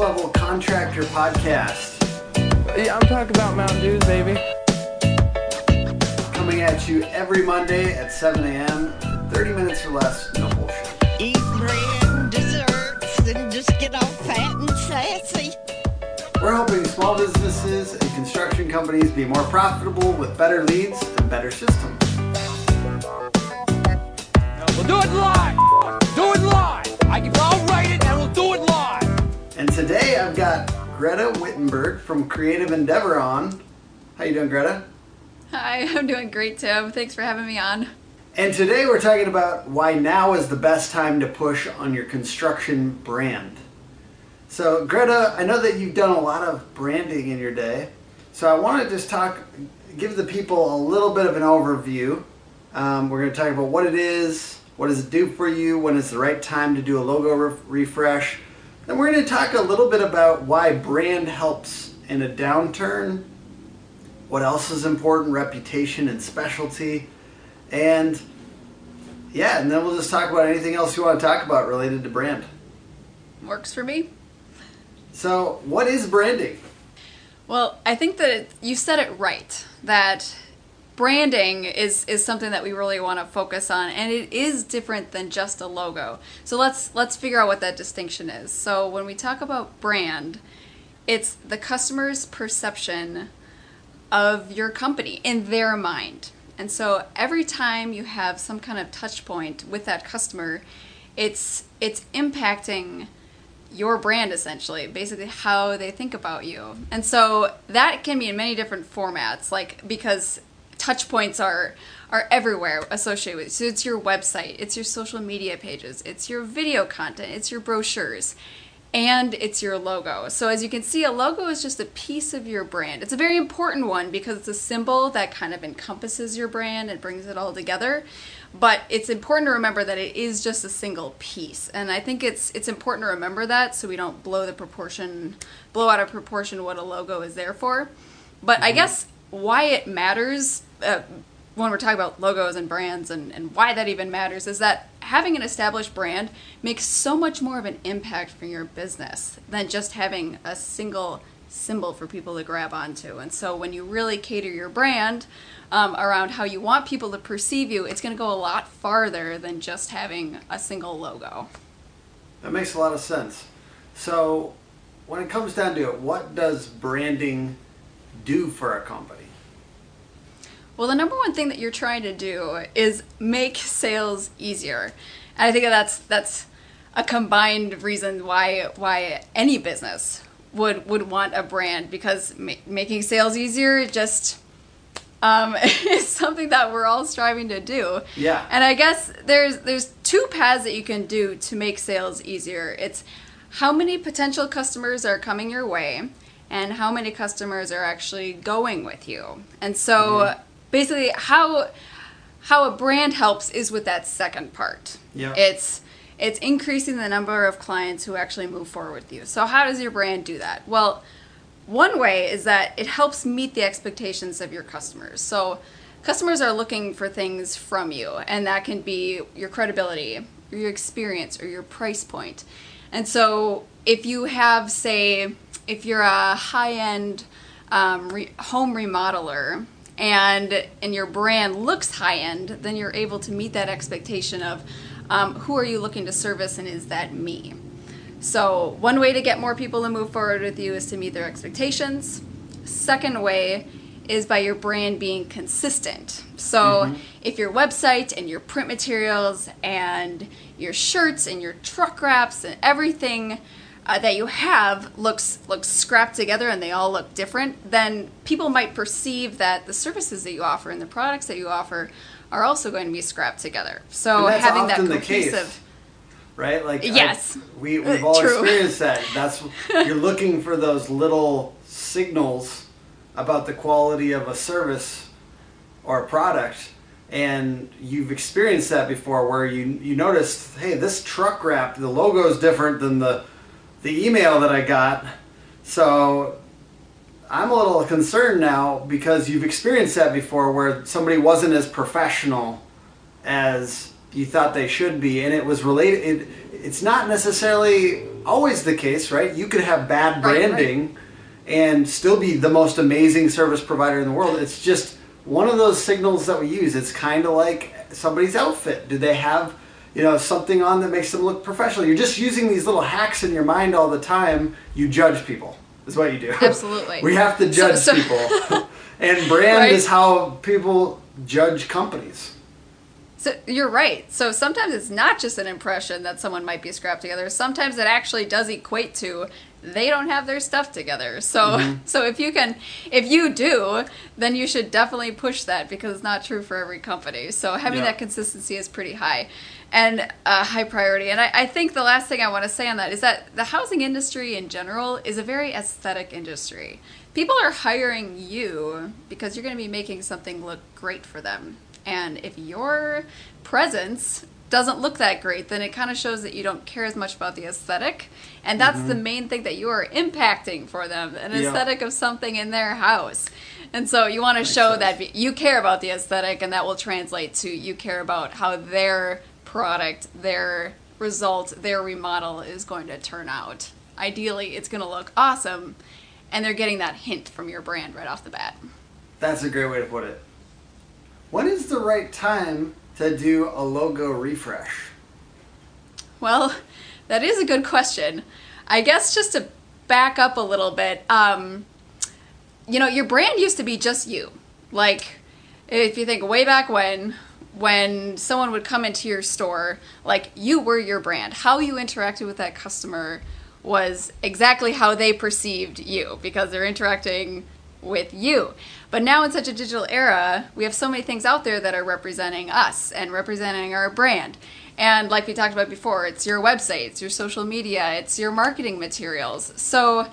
Level Contractor Podcast. Yeah, I'm talking about Mountain Dews, baby. Coming at you every Monday at 7 a.m. 30 minutes or less, no bullshit. Eat bread and desserts and just get all fat and sassy. We're helping small businesses and construction companies be more profitable with better leads and better systems. We'll do it live. Do it live. I can, I'll write it And today I've got Greta Wittenberg from Creative Endeavor on. How you doing, Greta? Hi, I'm doing great, Tim. Thanks for having me on. And today we're talking about why now is the best time to push on your construction brand. So, Greta, I know that you've done a lot of branding in your day. So, I want to just talk, give the people a little bit of an overview. Um, we're going to talk about what it is, what does it do for you, when is the right time to do a logo re- refresh. Then we're going to talk a little bit about why brand helps in a downturn, what else is important, reputation and specialty, and yeah, and then we'll just talk about anything else you want to talk about related to brand. Works for me. So, what is branding? Well, I think that it, you said it right. That branding is is something that we really want to focus on, and it is different than just a logo. So let's let's figure out what that distinction is. So when we talk about brand, it's the customer's perception of your company in their mind. And so every time you have some kind of touch point with that customer, it's it's impacting your brand essentially, basically how they think about you. And so that can be in many different formats, like because touch points are are everywhere associated with. So it's your website, it's your social media pages, it's your video content, it's your brochures, and it's your logo. So as you can see, a logo is just a piece of your brand. It's a very important one because it's a symbol that kind of encompasses your brand and brings it all together. But it's important to remember that it is just a single piece. And I think it's it's important to remember that so we don't blow the proportion blow out of proportion what a logo is there for. But I mm-hmm. guess why it matters uh, when we're talking about logos and brands and, and why that even matters is that having an established brand makes so much more of an impact for your business than just having a single symbol for people to grab onto. And so when you really cater your brand um, around how you want people to perceive you, it's going to go a lot farther than just having a single logo. That makes a lot of sense. So, when it comes down to it, what does branding do for a company? Well, the number one thing that you're trying to do is make sales easier. And I think that's that's a combined reason why why any business would would want a brand because ma- making sales easier just um, is something that we're all striving to do. Yeah. And I guess there's there's two paths that you can do to make sales easier. It's how many potential customers are coming your way and how many customers are actually going with you. And so mm-hmm. basically how how a brand helps is with that second part. Yeah. It's it's increasing the number of clients who actually move forward with you. So how does your brand do that? Well, one way is that it helps meet the expectations of your customers. So customers are looking for things from you, and that can be your credibility, or your experience, or your price point. And so if you have, say, if you're a high-end um, re- home remodeler and and your brand looks high end, then you're able to meet that expectation of um, who are you looking to service and is that me? So one way to get more people to move forward with you is to meet their expectations. Second way is by your brand being consistent. So if your website and your print materials and your shirts and your truck wraps and everything uh, that you have looks looks scrapped together and they all look different, then people might perceive that the services that you offer and the products that you offer are also going to be scrapped together. So having that the case. cohesive Right? Like I- Yes. we we've all true. experienced that. That's you're looking for those little signals about the quality of a service or a product and you've experienced that before where you you notice hey this truck wrap the logo is different than the the email that I got so I'm a little concerned now because you've experienced that before where somebody wasn't as professional as you thought they should be and it was related it, it's not necessarily always the case, right? You could have bad Right, right. branding and still be the most amazing service provider in the world. It's just one of those signals that we use. It's kind of like somebody's outfit. Do they have, you know, something on that makes them look professional? You're just using these little hacks in your mind all the time. You judge people. Is what you do. Absolutely. we have to So- judge so- people. and brand Right. is how people judge companies. So you're right. So sometimes it's not just an impression that someone might be scrapped together. Sometimes it actually does equate to they don't have their stuff together. So Mm-hmm. so if you can if you do, then you should definitely push that because it's not true for every company. So having Yeah. that consistency is pretty high and a high priority. And I, I think the last thing I want to say on that is that the housing industry in general is a very aesthetic industry. People are hiring you because you're going to be making something look great for them. And if your presence doesn't look that great, then it kind of shows that you don't care as much about the aesthetic. And that's the mm-hmm. main thing that you are impacting for them an Yeah. aesthetic of something in their house. And so you want to show sense. that you care about the aesthetic, and that will translate to you care about how their product, their result, their remodel is going to turn out. Ideally, it's going to look awesome, and they're getting that hint from your brand right off the bat. That's a great way to put it. When is the right time to do a logo refresh? Well, that is a good question. I guess just to back up a little bit, um, you know, your brand used to be just you. Like, if you think way back when, when someone would come into your store, like you were your brand. How you interacted with that customer was exactly how they perceived you because they're interacting with you. But now in such a digital era, we have so many things out there that are representing us and representing our brand. And like we talked about before, it's your website, it's your social media, it's your marketing materials. So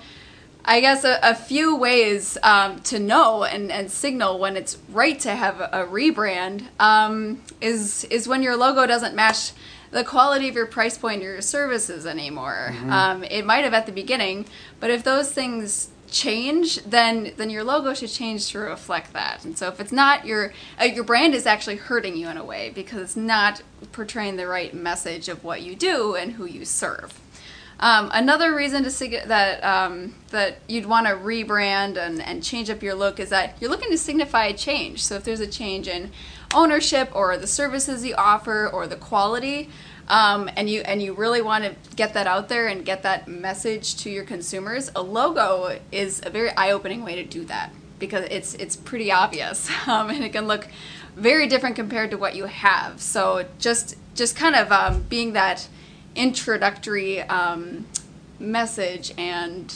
I guess a, a few ways um, to know and, and signal when it's right to have a, a rebrand um, is is when your logo doesn't match the quality of your price point or your services anymore. Um, it might have at the beginning, but if those things change, then then your logo should change to reflect that. And so if it's not your uh, your brand is actually hurting you in a way because it's not portraying the right message of what you do and who you serve. Um, another reason to sig- that um, that you'd want to rebrand and, and change up your look is that you're looking to signify a change. So if there's a change in ownership or the services you offer or the quality, um, and you and you really want to get that out there and get that message to your consumers, a logo is a very eye-opening way to do that because it's it's pretty obvious um, and it can look very different compared to what you have. So just just kind of um, being that introductory um, message and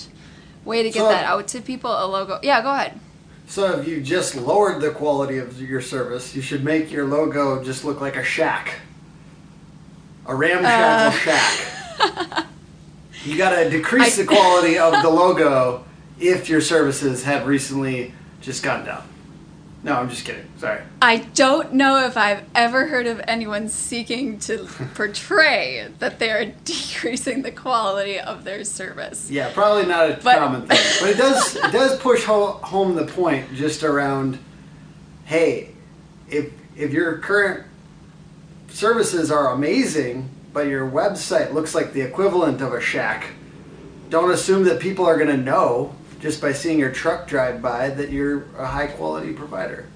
way to get So- that out to people. A logo, yeah. Go ahead. So if you just lowered the quality of your service, you should make your logo just look like a shack. A ramshackle uh. shack. You gotta decrease I- the quality of the logo if your services have recently just gone down. No, I'm just kidding. Sorry. I don't know if I've ever heard of anyone seeking to portray that they are decreasing the quality of their service. Yeah, probably not a But- common thing, but it does it does push ho- home the point just around. Hey, if if your current services are amazing, but your website looks like the equivalent of a shack, don't assume that people are going to know just by seeing your truck drive by that you're a high quality provider.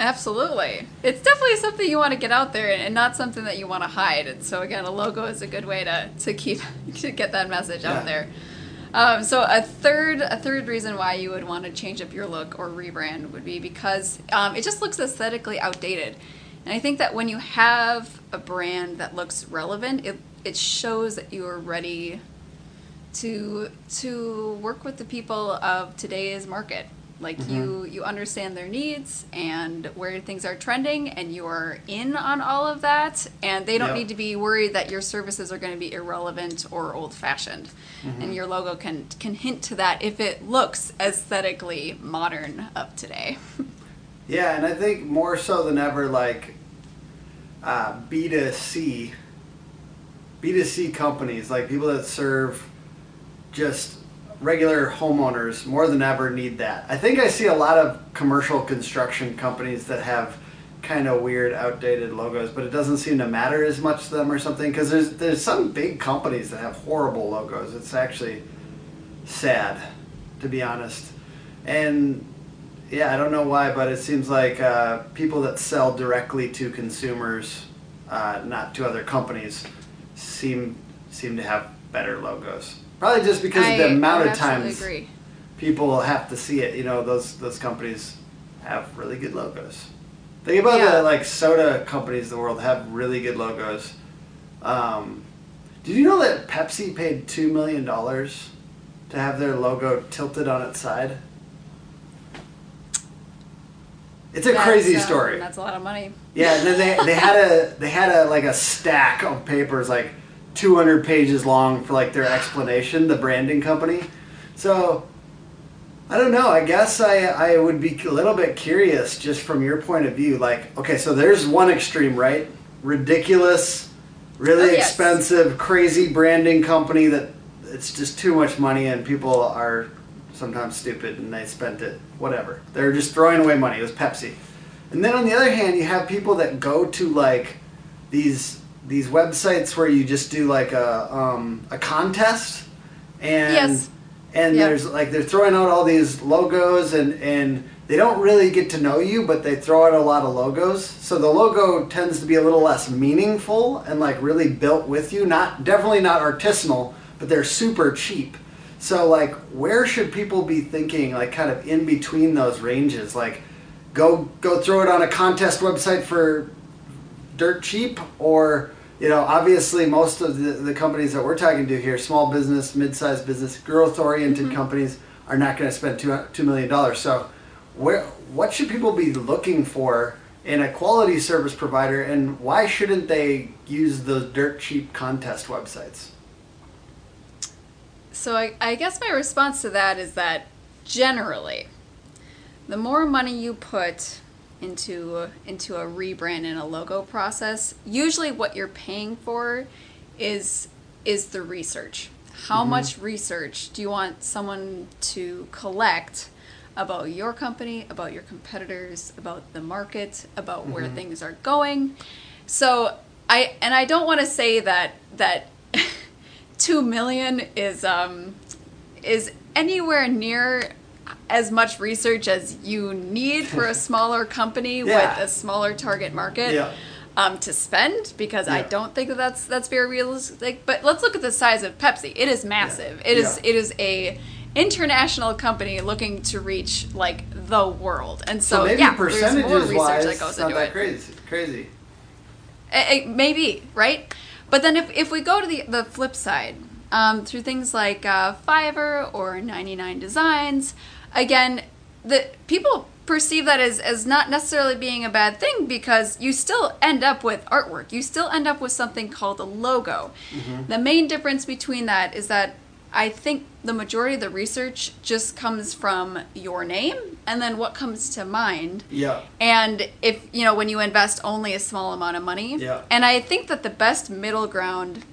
Absolutely. It's definitely something you want to get out there and not something that you want to hide. And so again, a logo is a good way to, to keep to get that message Yeah. out there. Um, so a third a third reason why you would want to change up your look or rebrand would be because um, it just looks aesthetically outdated. And I think that when you have a brand that looks relevant, it it shows that you are ready to to work with the people of today's market. Like you mm-hmm. you understand their needs and where things are trending and you're in on all of that and they don't Yeah. need to be worried that your services are going to be irrelevant or old fashioned mm-hmm. and your logo can can hint to that if it looks aesthetically modern of today Yeah, and I think more so than ever, like uh, B2C, B2C companies, like people that serve just regular homeowners, more than ever need that. I think I see a lot of commercial construction companies that have kind of weird, outdated logos, but it doesn't seem to matter as much to them or something. Because there's there's some big companies that have horrible logos. It's actually sad, to be honest. And yeah, I don't know why, but it seems like uh, people that sell directly to consumers, uh, not to other companies, seem seem to have better logos. Probably just because I of the amount of times agree. people have to see it. You know, those those companies have really good logos. Think about Yeah. the like soda companies in the world have really good logos. Um, did you know that Pepsi paid two million dollars to have their logo tilted on its side? It's a That's, crazy um, story. That's a lot of money. Yeah, and then they, they had a they had a like a stack of papers like 200 pages long for like their explanation, the branding company. So I don't know. I guess I I would be a little bit curious just from your point of view. Like, okay, so there's one extreme, right? Ridiculous, really Oh, yes. expensive, crazy branding company that it's just too much money and people are sometimes stupid and they spent it whatever. They're just throwing away money. It was Pepsi. And then on the other hand, you have people that go to like these these websites where you just do like a um, a contest, and Yes. and Yeah. there's like they're throwing out all these logos and and they don't really get to know you, but they throw out a lot of logos. So the logo tends to be a little less meaningful and like really built with you. Not definitely not artisanal, but they're super cheap. So like where should people be thinking like kind of in between those ranges? Like go go throw it on a contest website for dirt cheap? Or you know obviously most of the, the companies that we're talking to here small business mid-sized business growth oriented mm-hmm. companies are not going to spend two, $2 million so where what should people be looking for in a quality service provider and why shouldn't they use those dirt cheap contest websites So I, I guess my response to that is that generally, the more money you put into into a rebrand and a logo process, usually what you're paying for is is the research. How mm-hmm. much research do you want someone to collect about your company, about your competitors, about the market, about where mm-hmm. things are going? So I and I don't want to say that that two million is um is anywhere near as much research as you need for a smaller company Yeah. with a smaller target market Yeah. um, to spend because I don't think that that's that's very realistic. But let's look at the size of Pepsi. It is massive. It is Yeah. it is a international company looking to reach like the world, and so, so maybe yeah, there's more percentages research wise that goes into that it. crazy crazy Eh, eh, maybe right but then if, if we go to the, the flip side um, through things like uh, fiverr or 99 designs again the people perceive that as, as not necessarily being a bad thing because you still end up with artwork. You still end up with something called a logo. The main difference between that is that i think the majority of the research just comes from your name and then what comes to mind. Yeah. And if you know when you invest only a small amount of money. Yeah. and i think that the best middle ground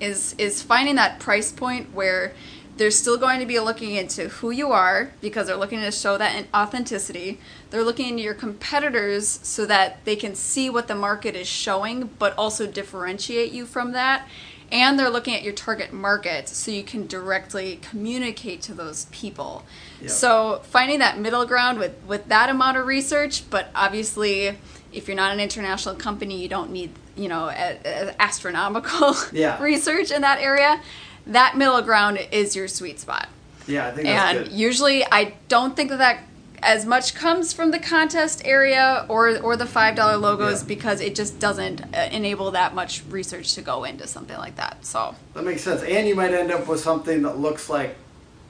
is is finding that price point where they're still going to be looking into who you are because they're looking to show that in authenticity. They're looking into your competitors so that they can see what the market is showing but also differentiate you from that and they're looking at your target market so you can directly communicate to those people Yeah. so finding that middle ground with with that amount of research but obviously if you're not an international company you don't need you know a, a astronomical Yeah. research in that area that middle ground is your sweet spot yeah i think that's and good usually i don't think that that as much comes from the contest area or or the five dollar logos Yeah. because it just doesn't uh, enable that much research to go into something like that so That makes sense. And you might end up with something that looks like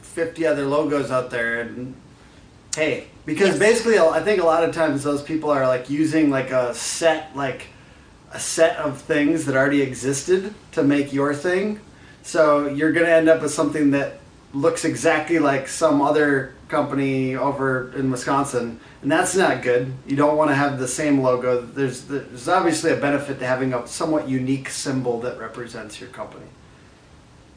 50 other logos out there. And hey, because Yes. basically, I think a lot of times those people are like using like a set, like a set of things that already existed to make your thing. So you're going to end up with something that looks exactly like some other company over in Wisconsin. And that's not good. You don't want to have the same logo. There's, there's obviously a benefit to having a somewhat unique symbol that represents your company.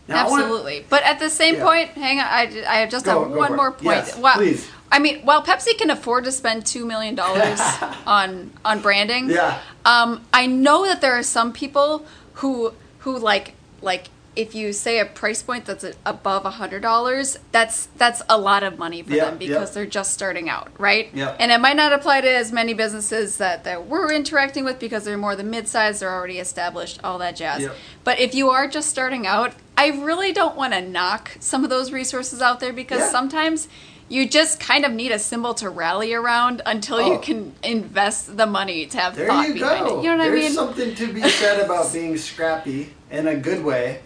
Now, I wanna- Absolutely. But at the same Yeah. point, hang on, I, I just Go- have go one for it. more point. Yes, Wow. please. I mean, while Pepsi can afford to spend $2 million on, on branding, Yeah. um, I know that there are some people who, who like, like, if you say a price point that's above $100, that's, that's a lot of money for Yeah, them because yeah. they're just starting out, right? Yeah. And it might not apply to as many businesses that, that we're interacting with because they're more the mid-size, they're already established, all that jazz. Yep. But if you are just starting out, I really don't want to knock some of those resources out there because Yeah. sometimes you just kind of need a symbol to rally around until Oh. you can invest the money to have There thought you behind go. it. You know what There's I mean? There's something to be said about being scrappy in a good way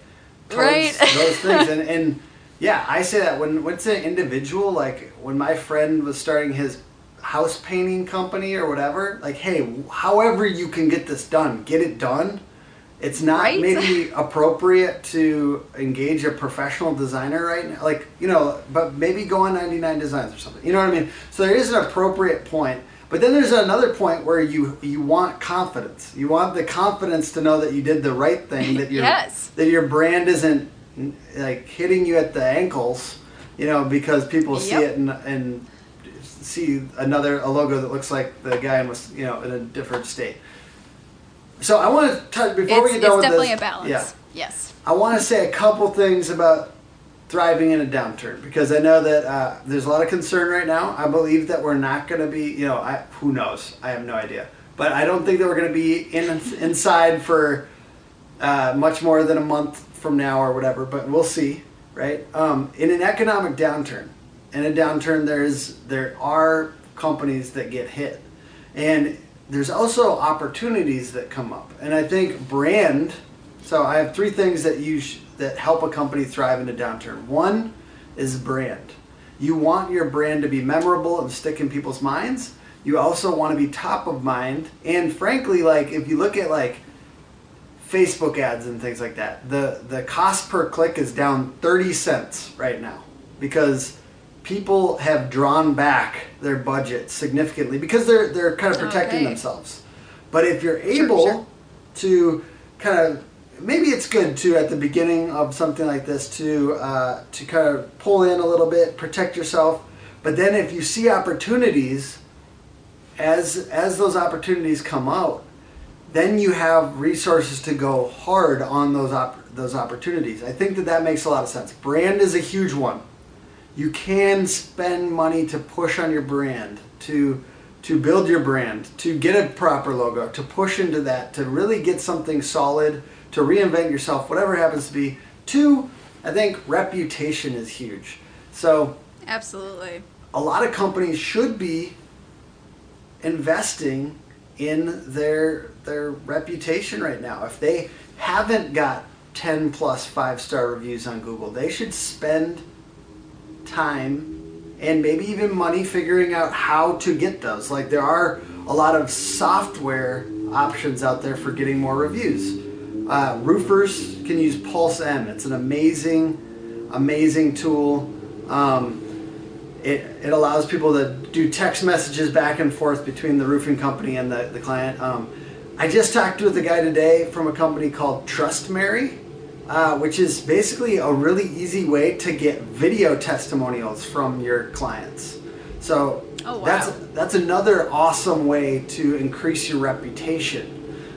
Right. those things. And, and yeah, I say that when, when it's an individual, like when my friend was starting his house painting company or whatever, like, hey, however you can get this done, get it done. It's not Right? maybe appropriate to engage a professional designer right now. Like, you know, but maybe go on 99 Designs or something. You know what I mean? So there is an appropriate point. But then there's another point where you you want confidence. You want the confidence to know that you did the right thing, that your Yes. that your brand isn't like hitting you at the ankles, you know, because people see it and and see another a logo that looks like the guy was you know in a different state. So I want to touch before we get done with this. it's definitely a balance. Yeah, Yes. I want to say a couple things about thriving in a downturn because I know that uh, there's a lot of concern right now. I believe that we're not going to be, you know, I, who knows? I have no idea, but I don't think that we're going to be in inside for uh, much more than a month from now or whatever. But we'll see, right? Um, in an economic downturn, in a downturn, there's there are companies that get hit, and there's also opportunities that come up. And I think brand. So I have three things that you that help a company thrive in a downturn. One is brand. You want your brand to be memorable and stick in people's minds. You also want to be top of mind. And frankly, like if you look at like Facebook ads and things like that, the the cost per click is down 30 cents right now because people have drawn back their budget significantly because they're they're kind of oh, protecting Okay. themselves. But if you're able sure. to kind of maybe it's good to at the beginning of something like this to uh, to kind of pull in a little bit, protect yourself. But then if you see opportunities, as as those opportunities come out, then you have resources to go hard on those op- those opportunities. I think that that makes a lot of sense. Brand is a huge one. You can spend money to push on your brand, to to build your brand, to get a proper logo, to push into that, to really get something solid, to reinvent yourself, whatever it happens to be. Two, I think reputation is huge. So Absolutely. a lot of companies should be investing in their their reputation right now. If they haven't got 10 plus five star reviews on Google, they should spend time and maybe even money figuring out how to get those. Like there are a lot of software options out there for getting more reviews. Uh, roofers can use PulseM. It's an amazing, amazing tool. Um, it, it allows people to do text messages back and forth between the roofing company and the, the client. Um, I just talked with a guy today from a company called Trustmary, uh, which is basically a really easy way to get video testimonials from your clients. So Oh, wow. that's that's another awesome way to increase your reputation.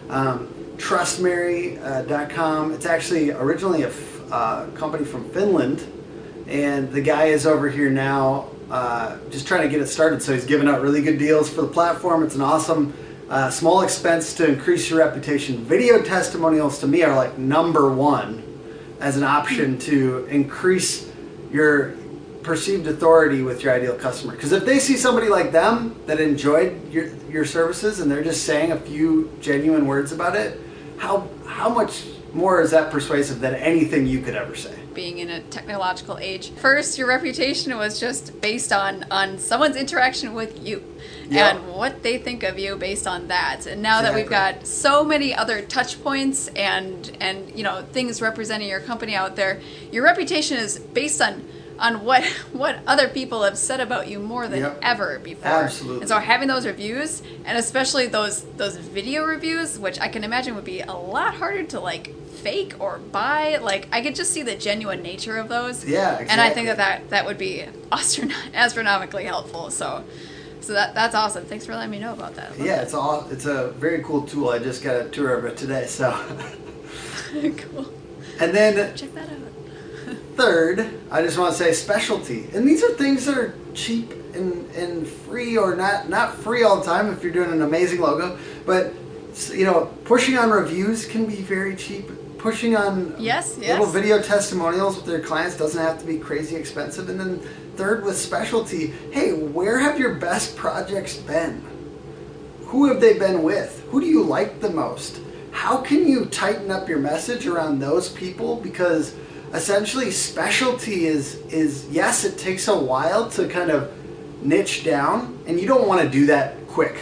Um, trustmary.com. It's actually originally a uh, company from Finland, and the guy is over here now uh, just trying to get it started. So he's giving out really good deals for the platform. It's an awesome uh, small expense to increase your reputation. Video testimonials to me are like number one as an option to increase your perceived authority with your ideal customer. Because if they see somebody like them that enjoyed your your services and they're just saying a few genuine words about it, how how much more is that persuasive than anything you could ever say? being in a technological age. First, your reputation was just based on on someone's interaction with you Yeah. and what they think of you based on that. And now that we've got so many other touch points and and you know things representing your company out there, your reputation is based on on what what other people have said about you more than Yep. ever before. Absolutely. And so having those reviews and especially those those video reviews, which I can imagine would be a lot harder to like fake or buy. Like I could just see the genuine nature of those. Yeah, exactly. And I think that that, that would be astron- astronomically helpful. So, so that that's awesome. Thanks for letting me know about that. Yeah, it's all it's a very cool tool. I just got a tour of it today. So, cool. and then Check that out. Third, I just want to say specialty, and these are things that are cheap and, and free or not not free all the time if you're doing an amazing logo, but you know pushing on reviews can be very cheap. Pushing on Yes, little yes. video testimonials with their clients doesn't have to be crazy expensive. And then third, with specialty, hey, where have your best projects been? Who have they been with? Who do you like the most? How can you tighten up your message around those people? Because essentially, specialty is is yes, it takes a while to kind of niche down, and you don't want to do that quick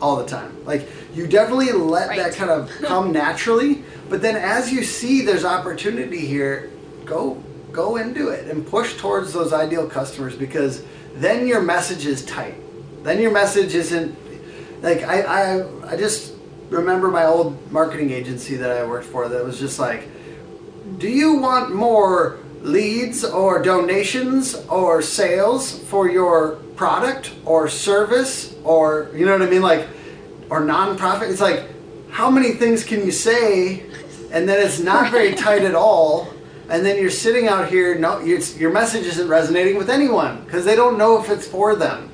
all the time. Like you definitely let that kind of come naturally, but then as you see there's opportunity here, go go into it and push towards those ideal customers because then your message is tight. Then your message isn't like I, I I just remember my old marketing agency that I worked for that was just like do you want more leads or donations or sales for your product or service or you know what I mean like or nonprofit? It's like how many things can you say and then it's not very tight at all and then you're sitting out here no your, your message isn't resonating with anyone because they don't know if it's for them.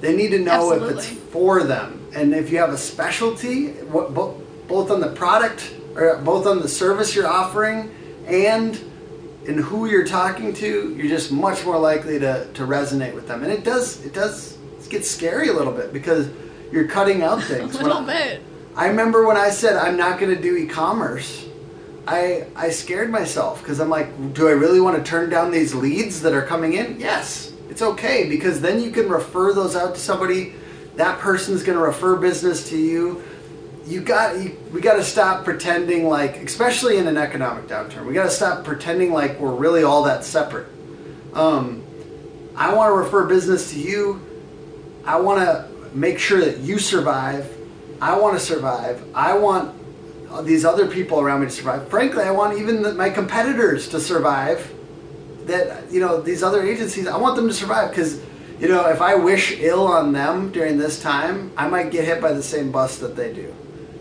They need to know if it's for them. And if you have a specialty, what, both on the product Uh, both on the service you're offering and in who you're talking to, you're just much more likely to, to resonate with them. And it does it does get scary a little bit because you're cutting out A things. When little I- bit. I remember when I said I'm not going to do e-commerce. I I scared myself because I'm like, do I really want to turn down these leads that are coming in? Yes, it's okay because then you can refer those out to somebody. That person's going to refer business to you. You got you, we got to stop pretending like, especially in an economic downturn, we got to stop pretending like we're really all that separate. Um, I want to refer business to you. I want to make sure that you survive. I want to survive. I want these other people around me to survive. Frankly, I want even the, my competitors to survive. That you know these other agencies, I want them to survive because you know if I wish ill on them during this time, I might get hit by the same bus that they do.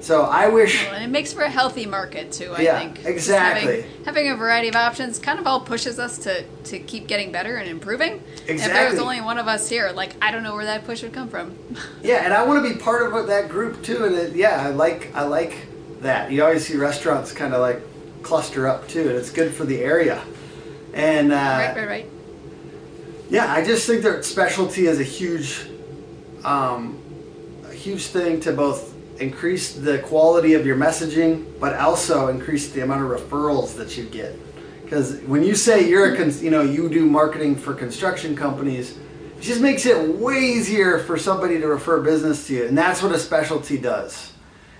So I wish. Well, and it makes for a healthy market too. I Yeah, think exactly. having, having a variety of options kind of all pushes us to to keep getting better and improving. Exactly. If there was only one of us here, like I don't know where that push would come from. Yeah, and I want to be part of that group too. And it, yeah, I like I like that. You always see restaurants kind of like cluster up too, and it's good for the area. And uh, right, right, right. yeah, I just think that specialty is a huge, um, a huge thing to both increase the quality of your messaging, but also increase the amount of referrals that you get. Because when you say you're a, cons- you know, you do marketing for construction companies, it just makes it way easier for somebody to refer business to you, and that's what a specialty does.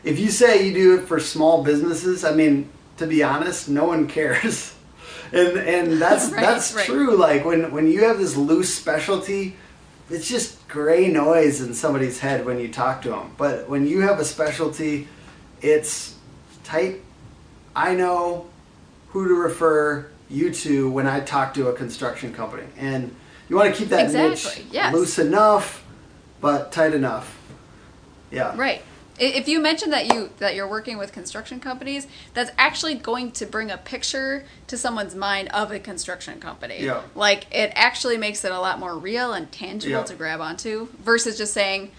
If you say you do it for small businesses, I mean, to be honest, no one cares. And and that's Right, that's right. true. Like when when you have this loose specialty, it's just gray noise in somebody's head when you talk to them. But when you have a specialty, it's tight. I know who to refer you to when I talk to a construction company, and you want to keep that Exactly, niche yes. loose enough, but tight enough. Yeah. Right. If you mention that you that you're working with construction companies, that's actually going to bring a picture to someone's mind of a construction company. Yeah. Like it actually makes it a lot more real and tangible Yeah. to grab onto versus just saying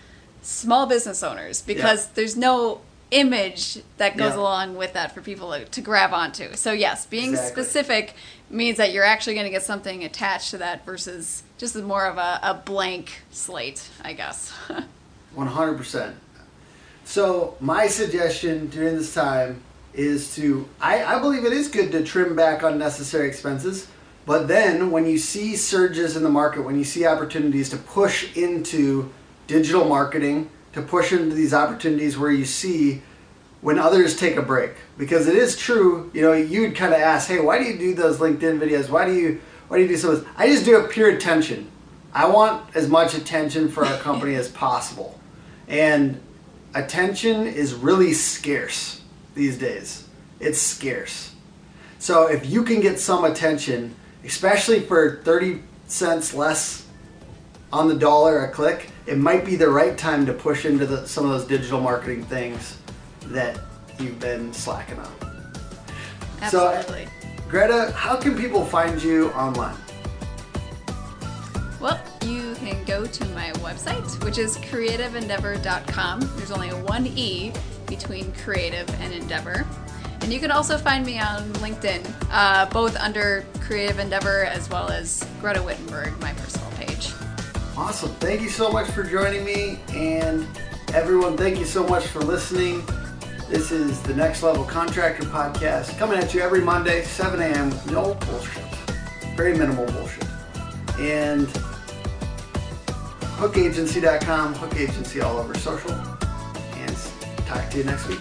small business owners because Yeah. there's no image that goes Yeah. along with that for people to, to grab onto. So yes, being Exactly. specific means that you're actually going to get something attached to that versus just more of a, a blank slate, I guess. One hundred percent. So my suggestion during this time is to I, I believe it is good to trim back unnecessary expenses, but then when you see surges in the market, when you see opportunities to push into digital marketing, to push into these opportunities where you see when others take a break. Because it is true, you know, you'd kind of ask, hey, why do you do those LinkedIn videos? Why do you why do you do of this? I just do it pure attention. I want as much attention for our company as possible. And attention is really scarce these days. it's scarce. So if you can get some attention, especially for 30 cents less on the dollar a click, it might be the right time to push into the, some of those digital marketing things that you've been slacking on. Absolutely. So- Greta, how can people find you online? Well, can go to my website, which is creativeendeavor.com. There's only one E between creative and endeavor. And you can also find me on LinkedIn, uh, both under Creative Endeavor as well as Greta Wittenberg, my personal page. Awesome. Thank you so much for joining me. And everyone, thank you so much for listening. This is the Next Level Contractor Podcast coming at you every Monday, 7 a.m. No bullshit. Very minimal bullshit. And hookagency.com, Hook Agency all over social. And talk to you next week.